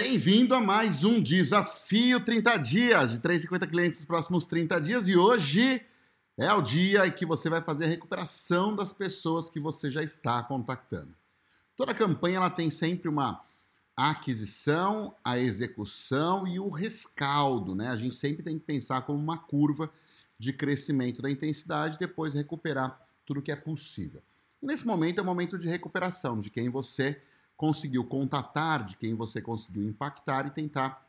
Bem-vindo a mais um Desafio 30 Dias, de 350 clientes nos próximos 30 dias. E hoje é o dia em que você vai fazer a recuperação das pessoas que você já está contactando. Toda campanha ela tem sempre uma aquisição, a execução e o rescaldo, né? A gente sempre tem que pensar como uma curva de crescimento da intensidade, depois recuperar tudo que é possível. Nesse momento é o momento de recuperação de quem você conseguiu contatar, de quem você conseguiu impactar e tentar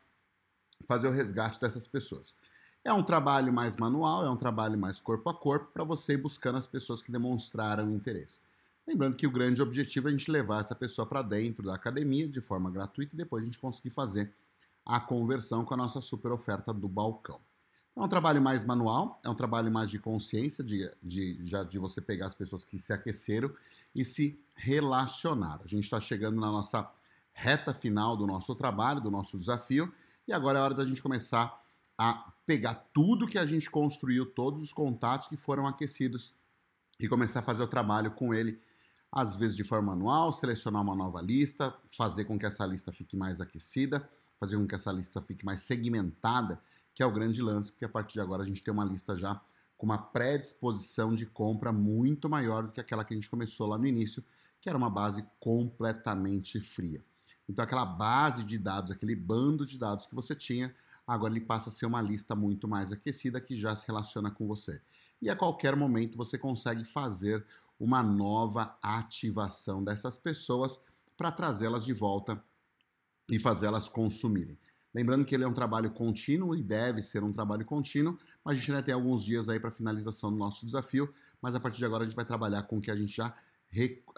fazer o resgate dessas pessoas. É um trabalho mais manual, é um trabalho mais corpo a corpo para você ir buscando as pessoas que demonstraram interesse. Lembrando que o grande objetivo é a gente levar essa pessoa para dentro da academia de forma gratuita e depois a gente conseguir fazer a conversão com a nossa super oferta do balcão. É um trabalho mais manual, é um trabalho mais de consciência, de, de, já de você pegar as pessoas que se aqueceram e se relacionar. A gente está chegando na nossa reta final do nosso trabalho, do nosso desafio, e agora é hora da gente começar a pegar tudo que a gente construiu, todos os contatos que foram aquecidos e começar a fazer o trabalho com ele, às vezes de forma manual, selecionar uma nova lista, fazer com que essa lista fique mais aquecida, fazer com que essa lista fique mais segmentada que é o grande lance, porque a partir de agora a gente tem uma lista já com uma predisposição de compra muito maior do que aquela que a gente começou lá no início, que era uma base completamente fria. Então, aquela base de dados, aquele bando de dados que você tinha, agora ele passa a ser uma lista muito mais aquecida que já se relaciona com você. E a qualquer momento você consegue fazer uma nova ativação dessas pessoas para trazê-las de volta e fazê-las consumirem. Lembrando que ele é um trabalho contínuo e deve ser um trabalho contínuo, mas a gente ainda tem alguns dias aí para finalização do nosso desafio, mas a partir de agora a gente vai trabalhar com o que a gente já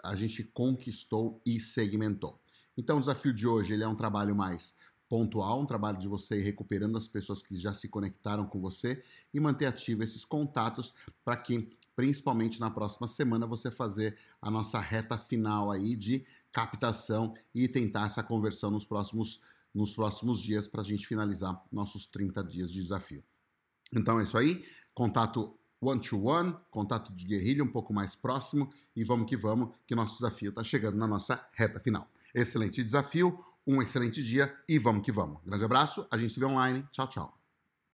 a gente conquistou e segmentou. Então o desafio de hoje ele é um trabalho mais pontual, um trabalho de você ir recuperando as pessoas que já se conectaram com você e manter ativo esses contatos para que, principalmente na próxima semana, você fazer a nossa reta final aí de captação e tentar essa conversão nos próximos nos próximos dias para a gente finalizar nossos 30 dias de desafio. Então é isso aí, contato one-to-one, contato de guerrilha um pouco mais próximo e vamos que vamos, que nosso desafio está chegando na nossa reta final. Excelente desafio, um excelente dia e vamos que vamos. Grande abraço, a gente se vê online. Tchau, tchau.